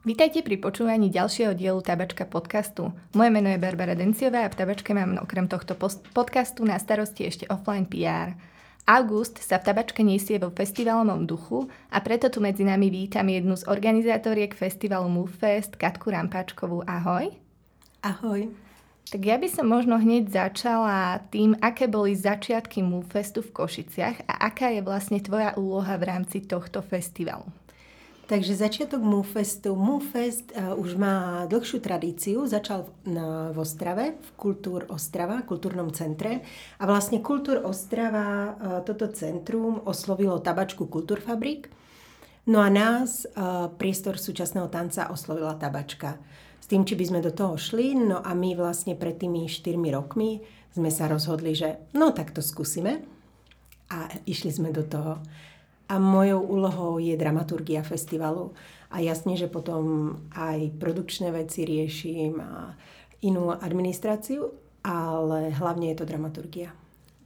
Vítajte pri počúvaní ďalšieho dielu Tabačka podcastu. Moje meno je Barbara Denciová a v Tabačke mám okrem tohto podcastu na starosti ešte offline PR. August sa v Tabačke nesie vo festivalovom duchu a preto tu medzi nami vítam jednu z organizátoriek festivalu Movefest, Katku Rampáčkovú. Ahoj. Ahoj. Tak ja by som možno hneď začala tým, aké boli začiatky Movefestu v Košiciach a aká je vlastne tvoja úloha v rámci tohto festivalu. Takže začiatok Moofestu. Moofest uh, už má dlhšiu tradíciu. Začal na, v Ostrave, v Kultúr Ostrava, kultúrnom centre. A vlastne Kultúr Ostrava, uh, toto centrum oslovilo tabačku Kultúrfabrik. No a nás, uh, priestor súčasného tanca, oslovila tabačka. S tým, či by sme do toho šli. No a my vlastne pred tými 4 rokmi sme sa rozhodli, že no tak to skúsime. A išli sme do toho a mojou úlohou je dramaturgia festivalu. A jasne, že potom aj produkčné veci riešim a inú administráciu, ale hlavne je to dramaturgia.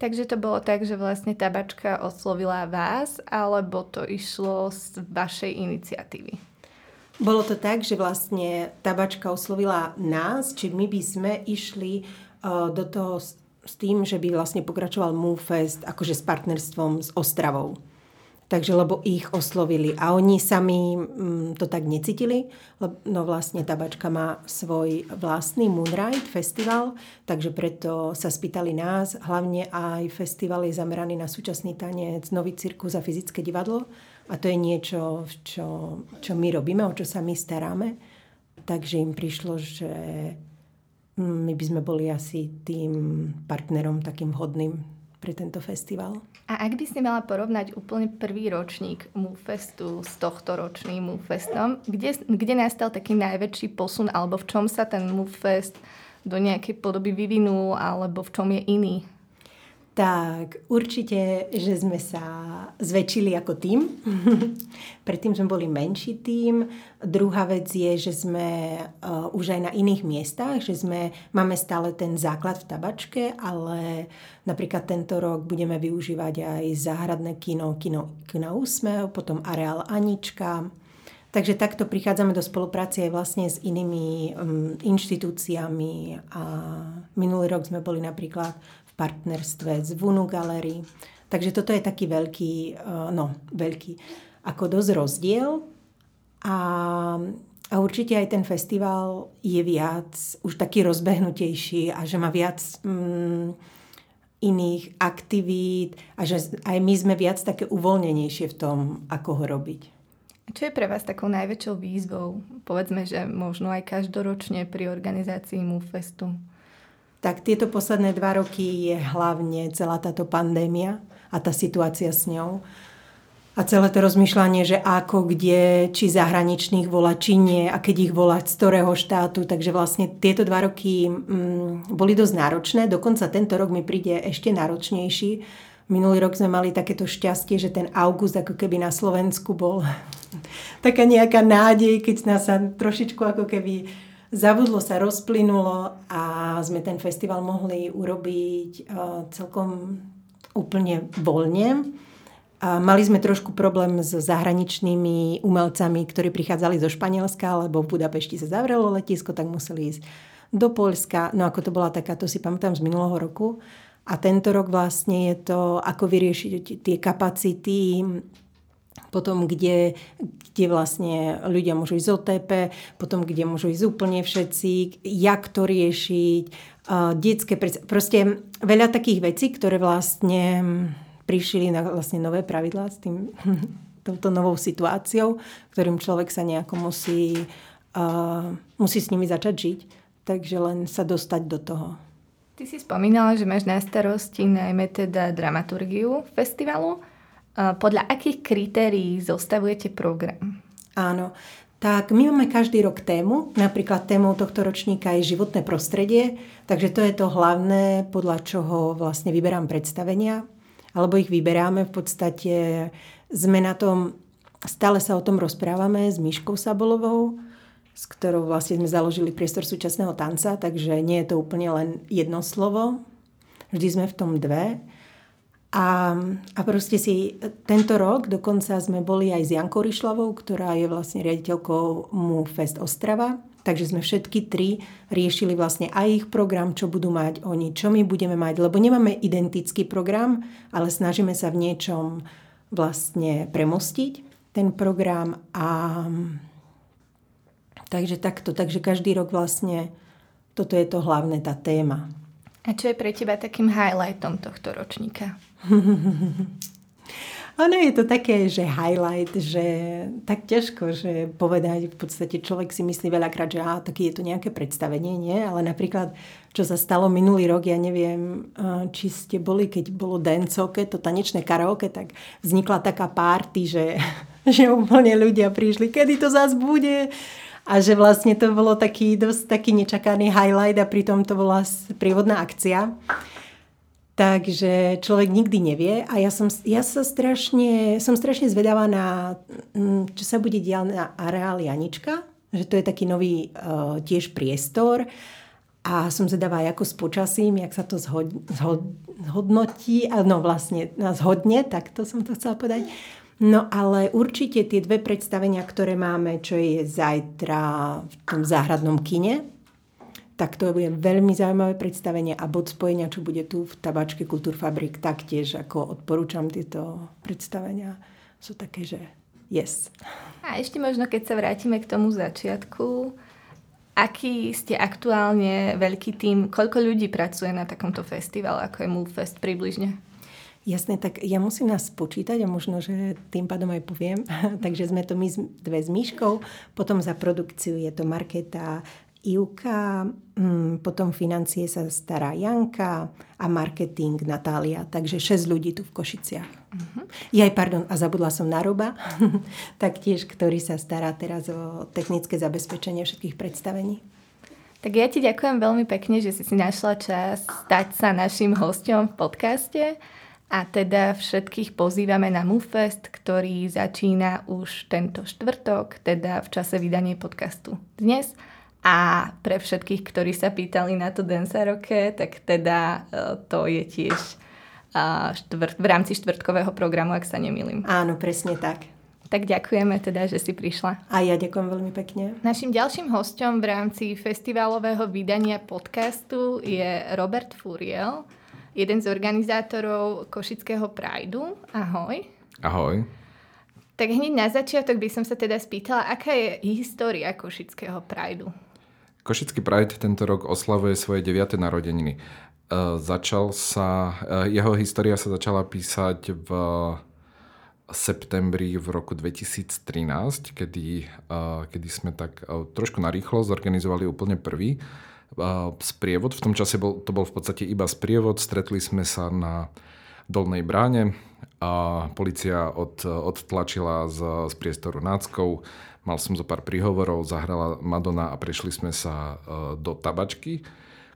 Takže to bolo tak, že vlastne tabačka oslovila vás, alebo to išlo z vašej iniciatívy? Bolo to tak, že vlastne tabačka oslovila nás, či my by sme išli uh, do toho s, s tým, že by vlastne pokračoval MoveFest akože s partnerstvom s Ostravou. Takže lebo ich oslovili a oni sami mm, to tak necítili, no vlastne tabačka má svoj vlastný Moonride festival, takže preto sa spýtali nás, hlavne aj festival je zameraný na súčasný tanec, nový cirkus a fyzické divadlo a to je niečo, čo, čo my robíme, o čo sa my staráme. Takže im prišlo, že mm, my by sme boli asi tým partnerom takým hodným pre tento festival. A ak by si mala porovnať úplne prvý ročník Moofestu s tohto ročným Moofestom, kde, kde nastal taký najväčší posun, alebo v čom sa ten Moofest do nejakej podoby vyvinul, alebo v čom je iný? Tak určite, že sme sa zväčšili ako tým. Predtým sme boli menší tým. Druhá vec je, že sme uh, už aj na iných miestach, že sme, máme stále ten základ v tabačke, ale napríklad tento rok budeme využívať aj záhradné kino, kino, kino Úsmev, potom areál Anička. Takže takto prichádzame do spolupráce aj vlastne s inými um, inštitúciami a minulý rok sme boli napríklad partnerstve s Vunu Gallery. Takže toto je taký veľký, eh, no veľký, ako dosť rozdiel. A, a určite aj ten festival je viac, už taký rozbehnutejší a že má viac mm, iných aktivít a že aj my sme viac také uvoľnenejšie v tom, ako ho robiť. Čo je pre vás takou najväčšou výzvou? Povedzme, že možno aj každoročne pri organizácii MUFestu. Festu tak tieto posledné dva roky je hlavne celá táto pandémia a tá situácia s ňou. A celé to rozmýšľanie, že ako, kde, či zahraničných volá, či nie, a keď ich volať, z ktorého štátu. Takže vlastne tieto dva roky mm, boli dosť náročné. Dokonca tento rok mi príde ešte náročnejší. Minulý rok sme mali takéto šťastie, že ten august ako keby na Slovensku bol taká nejaká nádej, keď nás sa trošičku ako keby Zabudlo sa, rozplynulo a sme ten festival mohli urobiť uh, celkom úplne voľne. Mali sme trošku problém s zahraničnými umelcami, ktorí prichádzali zo Španielska, lebo v Budapešti sa zavrelo letisko, tak museli ísť do Poľska. No ako to bola taká, to si pamätám z minulého roku. A tento rok vlastne je to, ako vyriešiť tie kapacity potom kde, kde vlastne ľudia môžu ísť z OTP, potom kde môžu ísť úplne všetci, jak to riešiť, uh, detské, proste veľa takých vecí, ktoré vlastne prišli na vlastne nové pravidlá s tým, touto novou situáciou, ktorým človek sa nejako musí, uh, musí s nimi začať žiť. Takže len sa dostať do toho. Ty si spomínala, že máš na starosti najmä teda dramaturgiu festivalu. Podľa akých kritérií zostavujete program? Áno, tak my máme každý rok tému. Napríklad témou tohto ročníka je životné prostredie, takže to je to hlavné, podľa čoho vlastne vyberám predstavenia. Alebo ich vyberáme v podstate, sme na tom, stále sa o tom rozprávame s Myškou Sabolovou, s ktorou vlastne sme založili priestor súčasného tanca, takže nie je to úplne len jedno slovo. Vždy sme v tom dve. A, a proste si tento rok dokonca sme boli aj s Jankou Ryšlavou, ktorá je vlastne riaditeľkou Mu Fest Ostrava. Takže sme všetky tri riešili vlastne aj ich program, čo budú mať oni, čo my budeme mať, lebo nemáme identický program, ale snažíme sa v niečom vlastne premostiť ten program a takže takto, takže každý rok vlastne toto je to hlavné, tá téma. A čo je pre teba takým highlightom tohto ročníka? ono je to také, že highlight, že tak ťažko, že povedať, v podstate človek si myslí veľakrát, že á, taký je tu nejaké predstavenie, nie? Ale napríklad, čo sa stalo minulý rok, ja neviem, či ste boli, keď bolo dancoke, to tanečné karaoke, tak vznikla taká party, že, že úplne ľudia prišli, kedy to zás bude? A že vlastne to bolo taký dosť taký nečakaný highlight a pritom to bola prívodná akcia. Takže človek nikdy nevie a ja som, ja sa strašne, som strašne zvedavá na, mm, čo sa bude diať na areáli Janička, že to je taký nový uh, tiež priestor a som zvedavá ako s počasím, jak sa to zhod, zhod, zhodnotí, no vlastne zhodne, tak to som to chcela povedať. No ale určite tie dve predstavenia, ktoré máme, čo je zajtra v tom záhradnom kine, tak to bude veľmi zaujímavé predstavenie a bod spojenia, čo bude tu v tabačke Kultúrfabrik, taktiež ako odporúčam tieto predstavenia. Sú také, že yes. A ešte možno, keď sa vrátime k tomu začiatku, aký ste aktuálne veľký tým, koľko ľudí pracuje na takomto festivale, ako je Moodfest približne? Jasné, tak ja musím nás počítať a možno, že tým pádom aj poviem. Takže sme to my dve s Myškou, potom za produkciu je to Marketa, Ivka, mm, potom financie sa stará Janka a marketing Natália. Takže 6 ľudí tu v Košiciach. Uh-huh. Ja aj, pardon, a zabudla som na Roba, taktiež, ktorý sa stará teraz o technické zabezpečenie všetkých predstavení. Tak ja ti ďakujem veľmi pekne, že si si našla čas stať sa našim hostom v podcaste. A teda všetkých pozývame na MUFest, ktorý začína už tento štvrtok, teda v čase vydania podcastu dnes. A pre všetkých, ktorí sa pýtali na to Densaroke, tak teda e, to je tiež štvrt, v rámci štvrtkového programu, ak sa nemýlim. Áno, presne tak. Tak ďakujeme teda, že si prišla. A ja ďakujem veľmi pekne. Našim ďalším hostom v rámci festivalového vydania podcastu je Robert Furiel, jeden z organizátorov Košického Prideu. Ahoj. Ahoj. Tak hneď na začiatok by som sa teda spýtala, aká je história Košického Prideu? Košický Pride tento rok oslavuje svoje 9. narodeniny. E, začal sa, e, jeho história sa začala písať v septembri v roku 2013, kedy, e, kedy sme tak e, trošku narýchlo zorganizovali úplne prvý sprievod. V tom čase bol, to bol v podstate iba sprievod. Stretli sme sa na Dolnej bráne a policia od, odtlačila z, z priestoru náckov. Mal som zo pár príhovorov, zahrala Madonna a prešli sme sa e, do tabačky,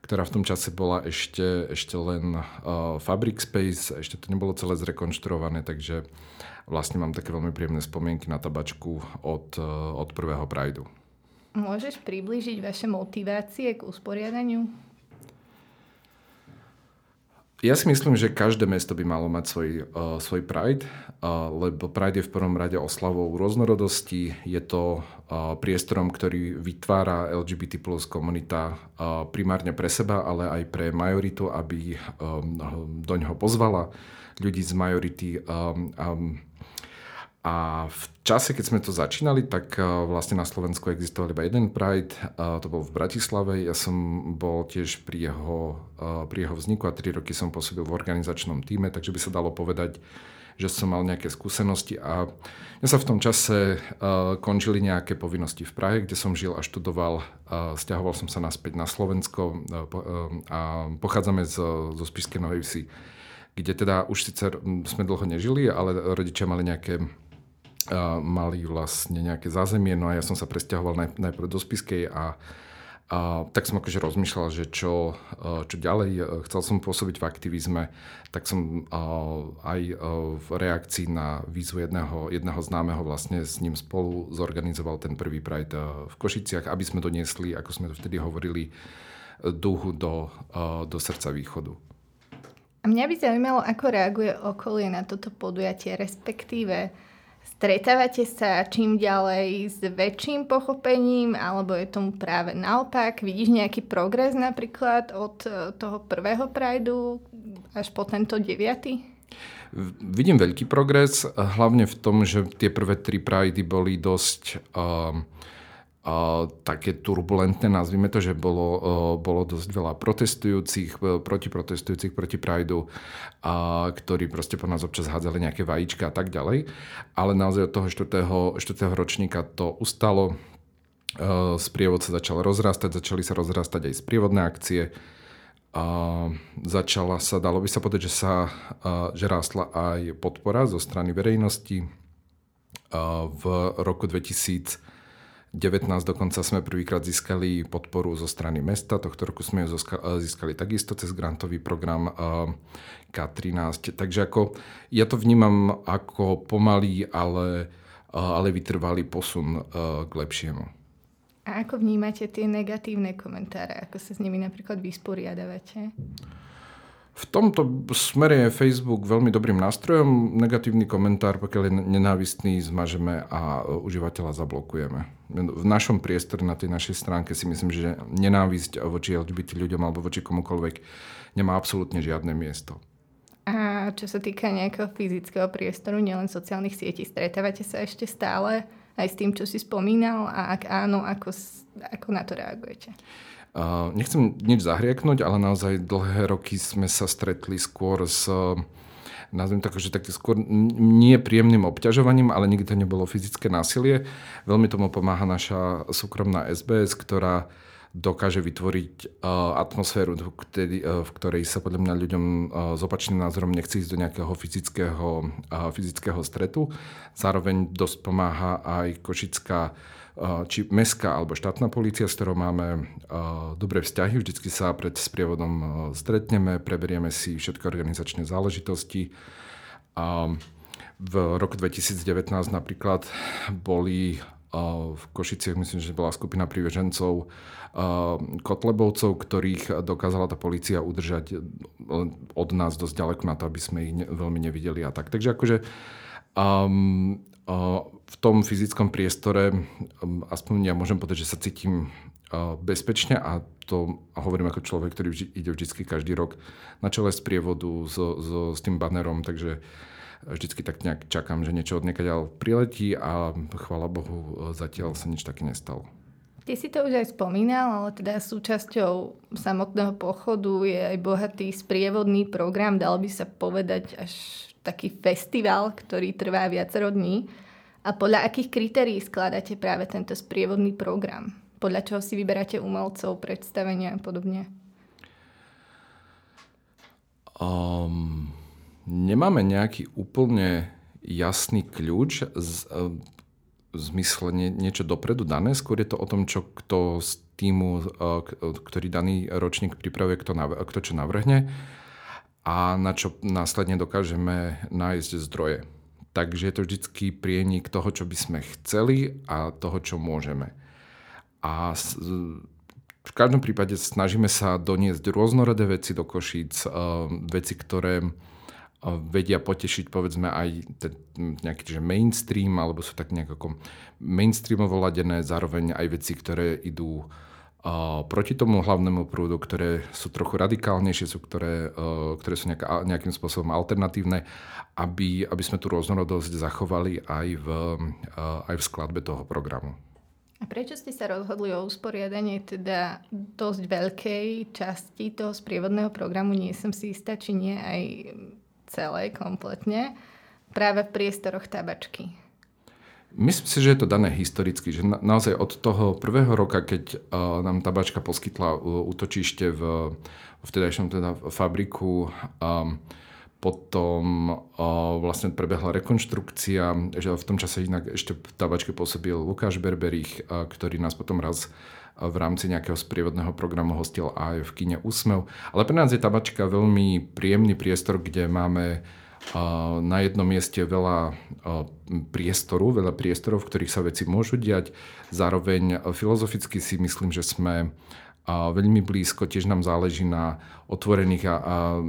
ktorá v tom čase bola ešte, ešte len uh, Fabric Space, ešte to nebolo celé zrekonštruované, takže vlastne mám také veľmi príjemné spomienky na tabačku od, uh, od prvého Prideu. Môžeš približiť vaše motivácie k usporiadaniu? Ja si myslím, že každé mesto by malo mať svoj, uh, svoj Pride, uh, lebo Pride je v prvom rade oslavou rôznorodosti. Je to uh, priestorom, ktorý vytvára LGBT plus komunita uh, primárne pre seba, ale aj pre majoritu, aby um, do ňoho pozvala ľudí z majority. Um, um, a v čase, keď sme to začínali, tak eh, vlastne na Slovensku existoval iba jeden Pride, a to bol v Bratislave. Ja som bol tiež pri jeho, eh, pri jeho vzniku a tri roky som pôsobil v organizačnom týme, takže by sa dalo povedať, že som mal nejaké skúsenosti a ja sa v tom čase končili nejaké povinnosti v Prahe, kde som žil a študoval. Stiahoval som sa naspäť na Slovensko a pochádzame z, zo Spišskej Novej Vsi, kde teda už síce sme dlho nežili, ale rodičia mali nejaké mali vlastne nejaké zázemie, no a ja som sa presťahoval naj, najprv do Spiskej a, a tak som akože rozmýšľal, že čo, čo ďalej. Chcel som pôsobiť v aktivizme, tak som aj v reakcii na výzvu jedného, jedného známeho vlastne s ním spolu zorganizoval ten prvý Pride v Košiciach, aby sme doniesli, ako sme to vtedy hovorili, duchu do, do srdca východu. A mňa by zaujímalo, ako reaguje okolie na toto podujatie, respektíve Stretávate sa čím ďalej s väčším pochopením, alebo je tomu práve naopak? Vidíš nejaký progres napríklad od e, toho prvého prajdu až po tento deviatý? Vidím veľký progres, hlavne v tom, že tie prvé tri prajdy boli dosť uh, také turbulentné, nazvime to, že bolo, bolo dosť veľa protestujúcich, e, protiprotestujúcich proti Prideu, ktorí proste po nás občas hádzali nejaké vajíčka a tak ďalej. Ale naozaj od toho 4. 4. ročníka to ustalo, e, sprievod sa začal rozrastať, začali sa rozrastať aj sprievodné akcie. Začala sa, dalo by sa povedať, že sa že rástla aj podpora zo strany verejnosti. V roku 2000 19 dokonca sme prvýkrát získali podporu zo strany mesta. Tohto roku sme ju získali takisto cez grantový program K13. Takže ako, ja to vnímam ako pomalý, ale, ale vytrvalý posun k lepšiemu. A ako vnímate tie negatívne komentáre? Ako sa s nimi napríklad vysporiadavate? V tomto smere je Facebook veľmi dobrým nástrojom. Negatívny komentár, pokiaľ je nenávistný, zmažeme a užívateľa zablokujeme. V našom priestore na tej našej stránke si myslím, že nenávisť voči LGBT ľuďom alebo voči komukoľvek nemá absolútne žiadne miesto. A čo sa týka nejakého fyzického priestoru, nielen sociálnych sietí, stretávate sa ešte stále aj s tým, čo si spomínal a ak áno, ako, ako na to reagujete? Nechcem nič zahrieknúť, ale naozaj dlhé roky sme sa stretli skôr s nazviem tak, že takým skôr nie príjemným obťažovaním, ale nikdy to nebolo fyzické násilie. Veľmi tomu pomáha naša súkromná SBS, ktorá dokáže vytvoriť uh, atmosféru, uh, v ktorej sa podľa mňa ľuďom uh, s opačným názorom nechce ísť do nejakého fyzického, fyzického stretu. Zároveň dosť pomáha aj Košická či mestská alebo štátna policia, s ktorou máme dobré vzťahy. Vždycky sa pred sprievodom stretneme, preberieme si všetky organizačné záležitosti. V roku 2019 napríklad boli v Košiciach, myslím, že bola skupina prívežencov Kotlebovcov, ktorých dokázala tá policia udržať od nás dosť ďaleko na to, aby sme ich veľmi nevideli a tak. Takže akože um, v tom fyzickom priestore, aspoň ja môžem povedať, že sa cítim bezpečne a to hovorím ako človek, ktorý vždy, ide vždy každý rok na čele z prievodu so, so, s tým banerom, takže vždycky tak nejak čakám, že niečo od ďal priletí a chvála Bohu, zatiaľ sa nič také nestalo. Ty si to už aj spomínal, ale teda súčasťou samotného pochodu je aj bohatý sprievodný program, dal by sa povedať až taký festival, ktorý trvá viacero dní. A podľa akých kritérií skladáte práve tento sprievodný program? Podľa čoho si vyberáte umelcov, predstavenia a podobne? Um, nemáme nejaký úplne jasný kľúč z, v zmysle nie, niečo dopredu dané. Skôr je to o tom, čo kto z týmu, ktorý daný ročník pripravuje, kto, kto čo navrhne a na čo následne dokážeme nájsť zdroje. Takže je to vždycky prienik toho, čo by sme chceli a toho, čo môžeme. A v každom prípade snažíme sa doniesť rôznorodé veci do Košíc, eh, veci, ktoré eh, vedia potešiť povedzme aj ten nejaký že mainstream, alebo sú tak nejako mainstreamovo ladené, zároveň aj veci, ktoré idú proti tomu hlavnému prúdu, ktoré sú trochu radikálnejšie, sú, ktoré, e, ktoré sú nejaká, nejakým spôsobom alternatívne, aby, aby sme tú rôznorodosť zachovali aj v, e, aj v skladbe toho programu. A prečo ste sa rozhodli o usporiadanie teda dosť veľkej časti toho sprievodného programu, nie som si istá, či nie aj celé, kompletne, práve v priestoroch tabačky? Myslím si, že je to dané historicky, že na, naozaj od toho prvého roka, keď uh, nám tabačka poskytla uh, útočište v, vtedajšom teda fabriku, um, potom uh, vlastne prebehla rekonštrukcia, že v tom čase inak ešte v tabačke pôsobil Lukáš Berberich, uh, ktorý nás potom raz v rámci nejakého sprievodného programu hostil aj v kine Úsmev. Ale pre nás je tabačka veľmi príjemný priestor, kde máme na jednom mieste veľa priestoru, veľa priestorov, v ktorých sa veci môžu diať. Zároveň filozoficky si myslím, že sme veľmi blízko, tiež nám záleží na otvorených a,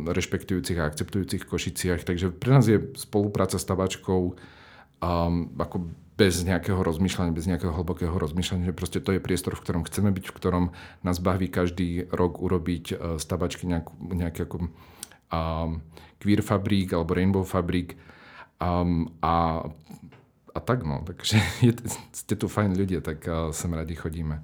rešpektujúcich a akceptujúcich Košiciach, takže pre nás je spolupráca s tabačkou um, ako bez nejakého rozmýšľania, bez nejakého hlbokého rozmýšľania, že proste to je priestor, v ktorom chceme byť, v ktorom nás baví každý rok urobiť z tabačky nejakú, nejaký ako um, queer fabrík alebo rainbow fabrík um, a, a tak no, takže je, ste tu fajn ľudia, tak uh, sem radi chodíme.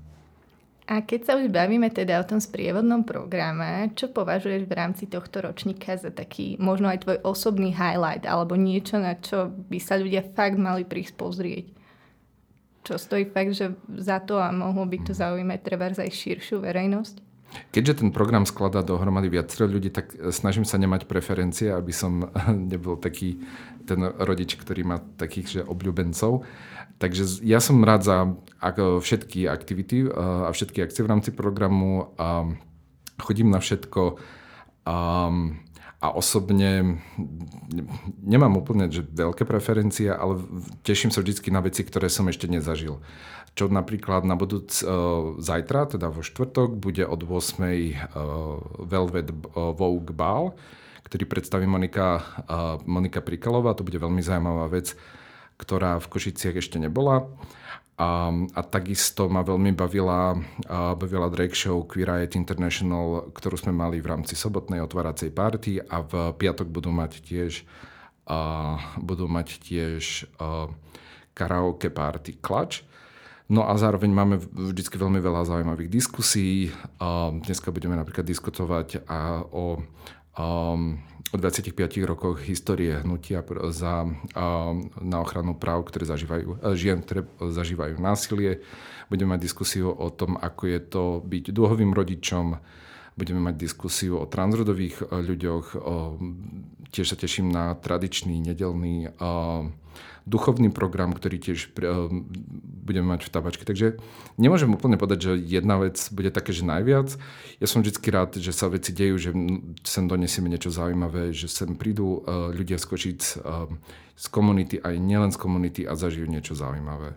A keď sa už bavíme teda o tom sprievodnom programe, čo považuješ v rámci tohto ročníka za taký možno aj tvoj osobný highlight alebo niečo, na čo by sa ľudia fakt mali prísť pozrieť? Čo stojí fakt, že za to a mohlo by to zaujímať treba aj širšiu verejnosť? Keďže ten program skladá dohromady viacero ľudí, tak snažím sa nemať preferencie, aby som nebol taký ten rodič, ktorý má takých že obľúbencov. Takže ja som rád za všetky aktivity a všetky akcie v rámci programu a chodím na všetko a, a osobne nemám úplne že veľké preferencie, ale teším sa vždy na veci, ktoré som ešte nezažil. Čo napríklad na budúc uh, zajtra, teda vo štvrtok, bude od 8. Uh, Velvet Vogue Ball, ktorý predstaví Monika, uh, Monika Prikalová. To bude veľmi zaujímavá vec ktorá v Košiciach ešte nebola. A, a takisto ma veľmi bavila, a bavila drag show Queer Riot International, ktorú sme mali v rámci sobotnej otváracej party a v piatok budú mať tiež, a, budú mať tiež a, karaoke party Clutch. No a zároveň máme vždy veľmi veľa zaujímavých diskusí. A dneska budeme napríklad diskutovať a o, o o 25 rokoch histórie hnutia za, na ochranu práv, ktoré zažívajú, e, žien, ktoré zažívajú násilie. Budeme mať diskusiu o tom, ako je to byť dôhovým rodičom. Budeme mať diskusiu o transrodových e, ľuďoch. Tiež sa teším na tradičný nedelný duchovný program, ktorý tiež eh, budeme mať v tabačke. Takže nemôžem úplne povedať, že jedna vec bude také, že najviac. Ja som vždy rád, že sa veci dejú, že sem donesieme niečo zaujímavé, že sem prídu eh, ľudia skočiť eh, z komunity, aj nielen z komunity a zažijú niečo zaujímavé.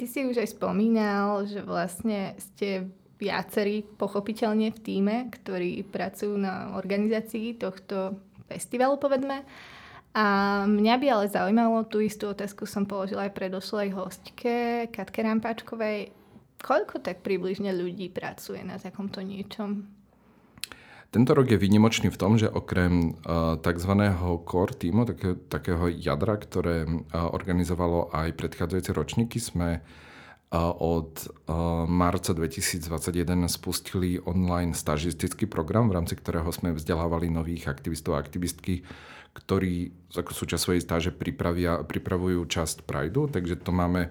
Ty si už aj spomínal, že vlastne ste viacerí pochopiteľne v týme, ktorí pracujú na organizácii tohto festivalu, povedme. A mňa by ale zaujímalo, tú istú otázku som položila aj predošlej hostke, Katke Rampáčkovej. Koľko tak približne ľudí pracuje na takomto niečom? Tento rok je výnimočný v tom, že okrem uh, tzv. core týmu, také, takého jadra, ktoré uh, organizovalo aj predchádzajúce ročníky, sme uh, od uh, marca 2021 spustili online stažistický program, v rámci ktorého sme vzdelávali nových aktivistov a aktivistky ktorí ako súčasť svojej stáže pripravia, pripravujú časť Prideu, takže to máme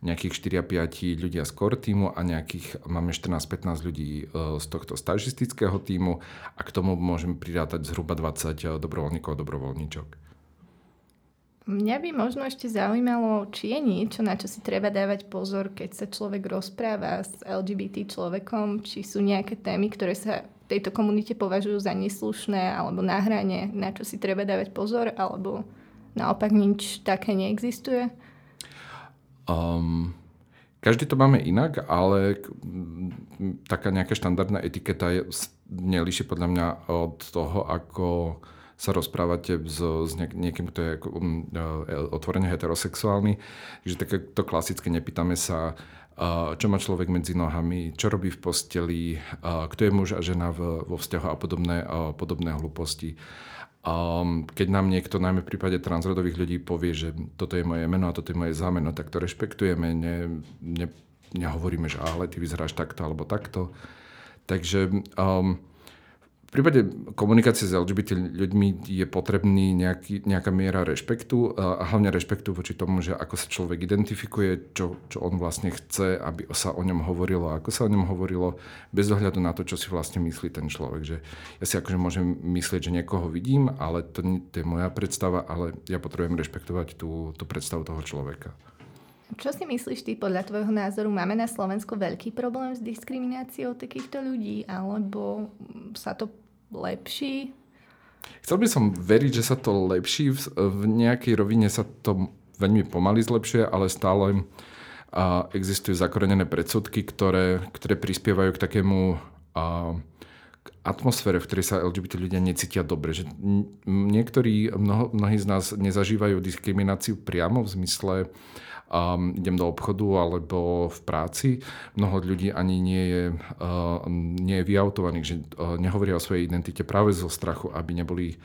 nejakých 4-5 ľudia z core týmu a nejakých, máme 14-15 ľudí e, z tohto stažistického týmu a k tomu môžeme prirátať zhruba 20 e, dobrovoľníkov a dobrovoľníčok. Mňa by možno ešte zaujímalo, či je niečo, na čo si treba dávať pozor, keď sa človek rozpráva s LGBT človekom, či sú nejaké témy, ktoré sa tejto komunite považujú za neslušné alebo na hrane, na čo si treba dávať pozor, alebo naopak nič také neexistuje? Um, každý to máme inak, ale taká nejaká štandardná etiketa je, nelíši podľa mňa od toho, ako sa rozprávate s, s niekým, kto je um, otvorene heterosexuálny. Takže také to klasické, nepýtame sa, čo má človek medzi nohami, čo robí v posteli, kto je muž a žena vo vzťahu a podobné, podobné hlúposti. Keď nám niekto, najmä v prípade transrodových ľudí, povie, že toto je moje meno a toto je moje zámeno, tak to rešpektujeme, ne, ne, nehovoríme, že ale ty vyzeráš takto alebo takto. Takže um, v prípade komunikácie s LGBT ľuďmi je potrebný nejaký, nejaká miera rešpektu a hlavne rešpektu voči tomu, že ako sa človek identifikuje, čo, čo on vlastne chce, aby sa o ňom hovorilo ako sa o ňom hovorilo, bez ohľadu na to, čo si vlastne myslí ten človek. Že ja si akože môžem myslieť, že niekoho vidím, ale to, to je moja predstava, ale ja potrebujem rešpektovať tú, tú predstavu toho človeka. Čo si myslíš ty podľa tvojho názoru? Máme na Slovensku veľký problém s diskrimináciou takýchto ľudí, alebo sa to lepší? Chcel by som veriť, že sa to lepší. V, nejakej rovine sa to veľmi pomaly zlepšuje, ale stále a existujú zakorenené predsudky, ktoré, ktoré prispievajú k takému a, atmosfére, v ktorej sa LGBT ľudia necítia dobre. Že niektorí, mnoho, mnohí z nás nezažívajú diskrimináciu priamo v zmysle um, idem do obchodu alebo v práci. Mnoho ľudí ani nie je, uh, nie je vyautovaných, že uh, nehovoria o svojej identite práve zo strachu, aby neboli,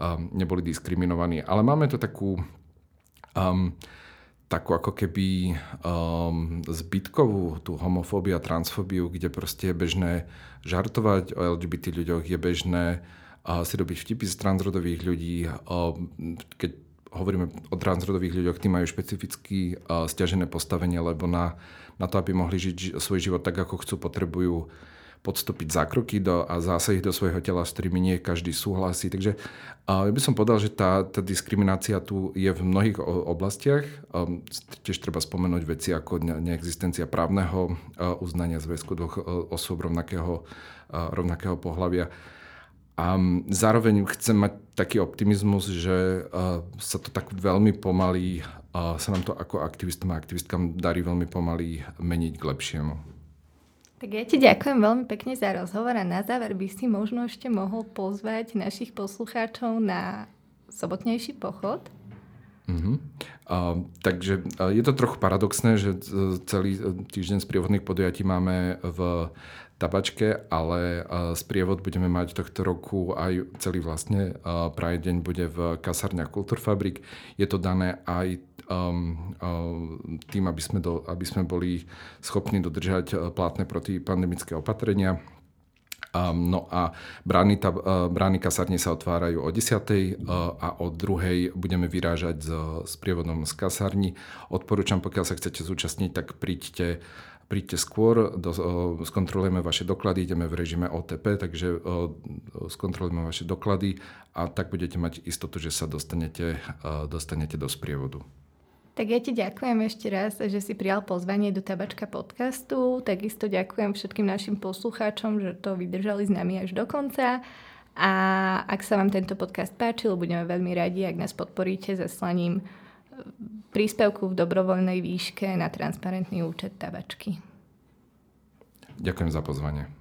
um, neboli diskriminovaní. Ale máme to takú um, takú ako keby um, zbytkovú tú homofóbiu a transfóbiu, kde proste je bežné žartovať o LGBT ľuďoch, je bežné uh, si robiť vtipy z transrodových ľudí. Uh, keď hovoríme o transrodových ľuďoch, tí majú špecificky uh, stiažené postavenie, lebo na, na to, aby mohli žiť svoj život tak, ako chcú, potrebujú podstúpiť zákroky do, a zásahy do svojho tela, s ktorými nie každý súhlasí. Takže ja by som povedal, že tá, tá diskriminácia tu je v mnohých oblastiach. Tiež treba spomenúť veci ako neexistencia právneho uznania zväzku dvoch osôb rovnakého, rovnakého pohľavia. A zároveň chcem mať taký optimizmus, že sa to tak veľmi pomaly, sa nám to ako aktivistom a aktivistkám darí veľmi pomaly meniť k lepšiemu. Tak ja ti ďakujem veľmi pekne za rozhovor a na záver by si možno ešte mohol pozvať našich poslucháčov na sobotnejší pochod. Mm-hmm. Uh, takže uh, je to trochu paradoxné, že celý týždeň z prievodných podujatí máme v tabačke, ale sprievod budeme mať tohto roku aj celý vlastne Pride deň bude v kasárniach Kulturfabrik. Je to dané aj tým, aby sme, do, aby sme boli schopní dodržať uh, platné protipandemické opatrenia. Um, no a brány, tá, uh, brány kasárne sa otvárajú o 10. Uh, a o 2. budeme vyrážať s, s prievodom z kasárni. Odporúčam, pokiaľ sa chcete zúčastniť, tak príďte príďte skôr, do, skontrolujeme vaše doklady, ideme v režime OTP, takže skontrolujeme vaše doklady a tak budete mať istotu, že sa dostanete, dostanete do sprievodu. Tak ja ti ďakujem ešte raz, že si prijal pozvanie do Tabačka podcastu. Takisto ďakujem všetkým našim poslucháčom, že to vydržali s nami až do konca. A ak sa vám tento podcast páčil, budeme veľmi radi, ak nás podporíte zaslaním príspevku v dobrovoľnej výške na transparentný účet tabačky. Ďakujem za pozvanie.